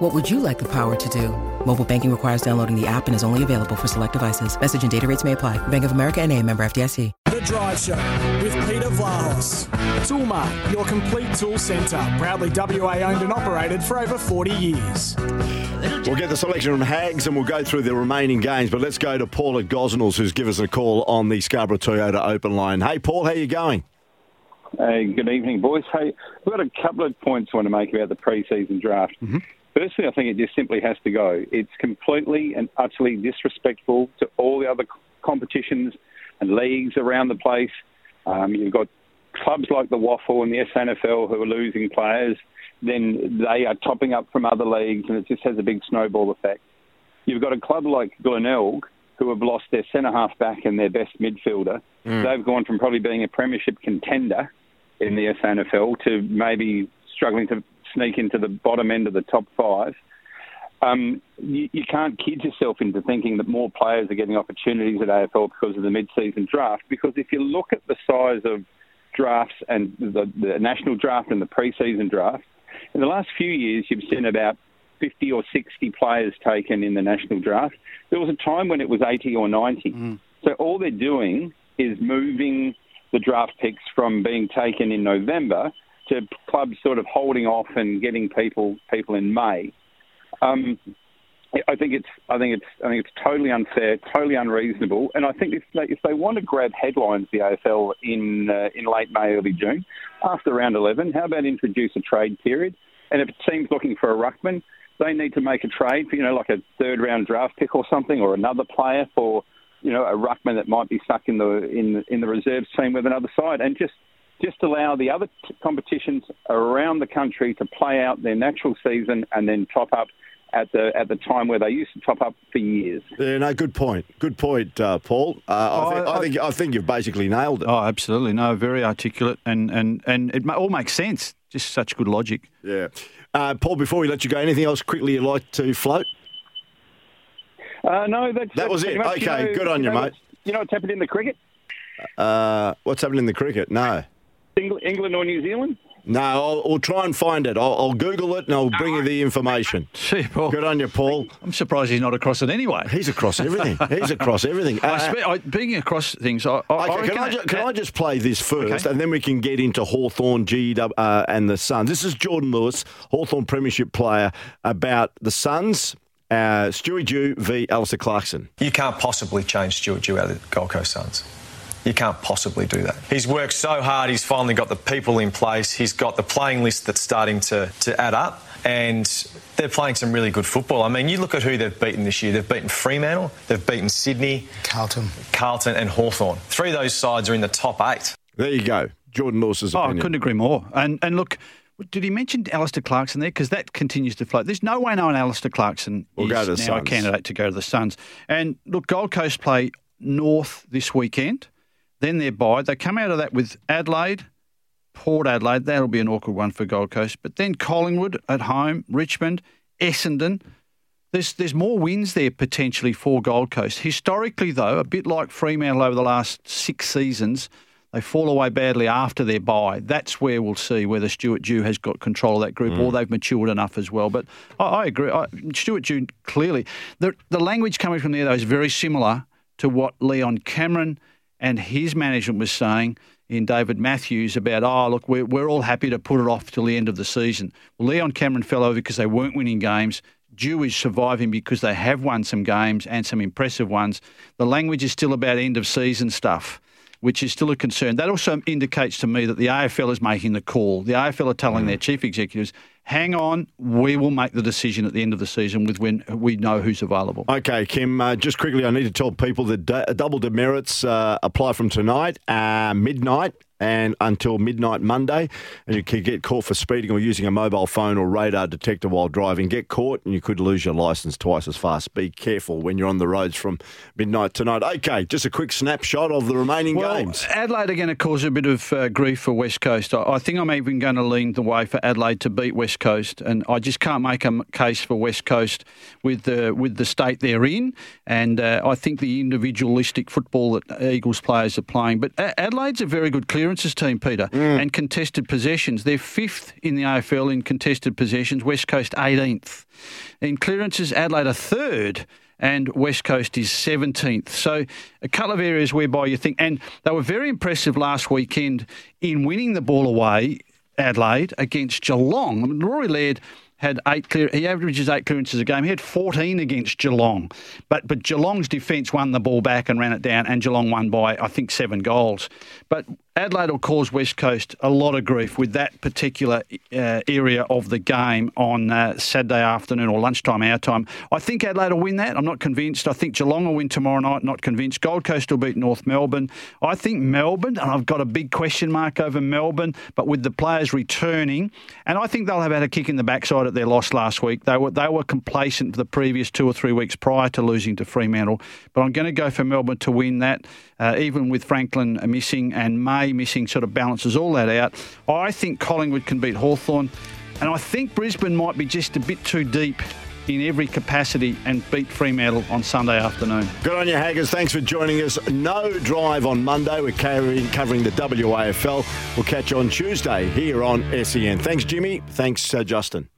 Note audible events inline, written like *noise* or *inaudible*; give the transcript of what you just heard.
What would you like the power to do? Mobile banking requires downloading the app and is only available for select devices. Message and data rates may apply. Bank of America and a member FDIC. The Drive Show with Peter Vlahos. Toolmart, your complete tool centre. Proudly WA owned and operated for over 40 years. We'll get the selection from Hags and we'll go through the remaining games, but let's go to Paul at Gosnells who's given us a call on the Scarborough Toyota open line. Hey, Paul, how you going? Hey, good evening, boys. Hey, we've got a couple of points I want to make about the pre-season draft. Mm-hmm. Firstly, I think it just simply has to go. It's completely and utterly disrespectful to all the other competitions and leagues around the place. Um, you've got clubs like the WAFL and the SANFL who are losing players. Then they are topping up from other leagues, and it just has a big snowball effect. You've got a club like Glenelg who have lost their centre half back and their best midfielder. Mm. They've gone from probably being a premiership contender in the SANFL to maybe struggling to sneak into the bottom end of the top five. Um, you, you can't kid yourself into thinking that more players are getting opportunities at AFL because of the mid-season draft. Because if you look at the size of drafts and the, the national draft and the pre-season draft, in the last few years you've seen about 50 or 60 players taken in the national draft. There was a time when it was 80 or 90. So all they're doing is moving the draft picks from being taken in November to clubs sort of holding off and getting people people in May. Um, I think it's I think it's I think it's totally unfair, totally unreasonable, and I think if they, if they want to grab headlines, the AFL in uh, in late May, early June, after round eleven, how about introduce a trade period? And if a team's looking for a ruckman, they need to make a trade for you know like a third round draft pick or something, or another player for you know a ruckman that might be stuck in the in in the reserves team with another side, and just just allow the other t- competitions around the country to play out their natural season and then top up at the at the time where they used to top up for years. Yeah, no, good point. Good point, uh, Paul. Uh, I, think, I, think I think you've basically nailed it. Oh, absolutely. No, very articulate, and and and it ma- all makes sense. Just such good logic. Yeah, uh, Paul. Before we let you go, anything else quickly you'd like to float? Uh, no, that's That was it. much, Okay, you know, good on you, know mate. You know what's happened in the cricket? Uh, what's happening in the cricket? No. England, England or New Zealand? No, I'll, I'll try and find it. I'll, I'll Google it and I'll bring you the information. *laughs* Gee, Paul. Good on you, Paul. I'm surprised he's not across it anyway. He's across *laughs* everything. He's across everything. I Uh, spe- I, being across things, I, I, I Okay, reckon can, I that- ju- can I just play this first Okay. and then we can get into Hawthorn G uh, and the Suns? This is Jordan Lewis, Hawthorn Premiership player, about the Suns, uh, Stewie Dew v Alistair Clarkson. You can't possibly change Stuart Dew out of the Gold Coast Suns. You can't possibly do that. He's worked so hard, he's finally got the people in place, he's got the playing list that's starting to, to add up, and they're playing some really good football. I mean, you look at who they've beaten this year. They've beaten Fremantle, they've beaten Sydney, Carlton. Carlton, and Hawthorn. Three of those sides are in the top eight. There you go. Jordan Lewis's Oh, I couldn't agree more. And and look, did he mention Alistair Clarkson there? Because that continues to float. There's no way knowing Alistair Clarkson We'll is go to the now a candidate to go to the Suns. And look, Gold Coast play North this weekend. Then they're by. They come out of that with Adelaide, Port Adelaide. That'll be an awkward one for Gold Coast. But then Collingwood at home, Richmond, Essendon. There's there's more wins there potentially for Gold Coast. Historically, though, a bit like Fremantle over the last six seasons, they fall away badly after their bye. That's where we'll see whether Stuart Dew has got control of that group or mm. they've matured enough as well. But I, I agree. I, Stuart Dew clearly the the language coming from there though is very similar to what Leon Cameron and his management was saying in David Matthews about, oh, look, we're, we're all happy to put it off till the end of the season. Well, Leon Cameron fell over because they weren't winning games. Dew is surviving because they have won some games and some impressive ones. The language is still about end of season stuff, which is still a concern. That also indicates to me that the AFL is making the call. The AFL are telling their chief executives, hang on, we will make the decision at the end of the season with when we know who's available. Okay, Kim, uh, just quickly, I need to tell people that d- double demerits uh, apply from tonight, uh, midnight. And until midnight Monday, and you could get caught for speeding or using a mobile phone or radar detector while driving. Get caught, and you could lose your license twice as fast. Be careful when you're on the roads from midnight tonight. Okay, just a quick snapshot of the remaining well, games. Adelaide are going to cause a bit of uh, grief for West Coast. I, I think I'm even going to lean the way for Adelaide to beat West Coast, and I just can't make a case for West Coast with the with the state they're in, and uh, I think the individualistic football that Eagles players are playing. But Adelaide's a very good clearances team, Peter, mm. and contested possessions. They're fifth in the AFL in contested possessions. West Coast 18th in clearances. Adelaide are third and West Coast is 17th. So a couple of areas whereby you think, and they were very impressive last weekend in winning the ball away, Adelaide, against Geelong. I mean, Rory Laird had eight clear. He averages eight clearances a game. He had 14 against Geelong, but but Geelong's defence won the ball back and ran it down, and Geelong won by I think seven goals. But Adelaide will cause West Coast a lot of grief with that particular uh, area of the game on uh, Saturday afternoon or lunchtime, our time. I think Adelaide will win that. I'm not convinced. I think Geelong will win tomorrow night. Not convinced. Gold Coast will beat North Melbourne. I think Melbourne, and I've got a big question mark over Melbourne, but with the players returning, and I think they'll have had a kick in the backside at their loss last week. They were they were complacent for the previous two or three weeks prior to losing to Fremantle. But I'm going to go for Melbourne to win that, uh, even with Franklin missing and Missing sort of balances all that out. I think Collingwood can beat Hawthorn, and I think Brisbane might be just a bit too deep in every capacity and beat Fremantle on Sunday afternoon. Good on you, Haggers. Thanks for joining us. No drive on Monday. We're covering, covering the WAFL. We'll catch you on Tuesday here on SEN. Thanks, Jimmy. Thanks, uh, Justin.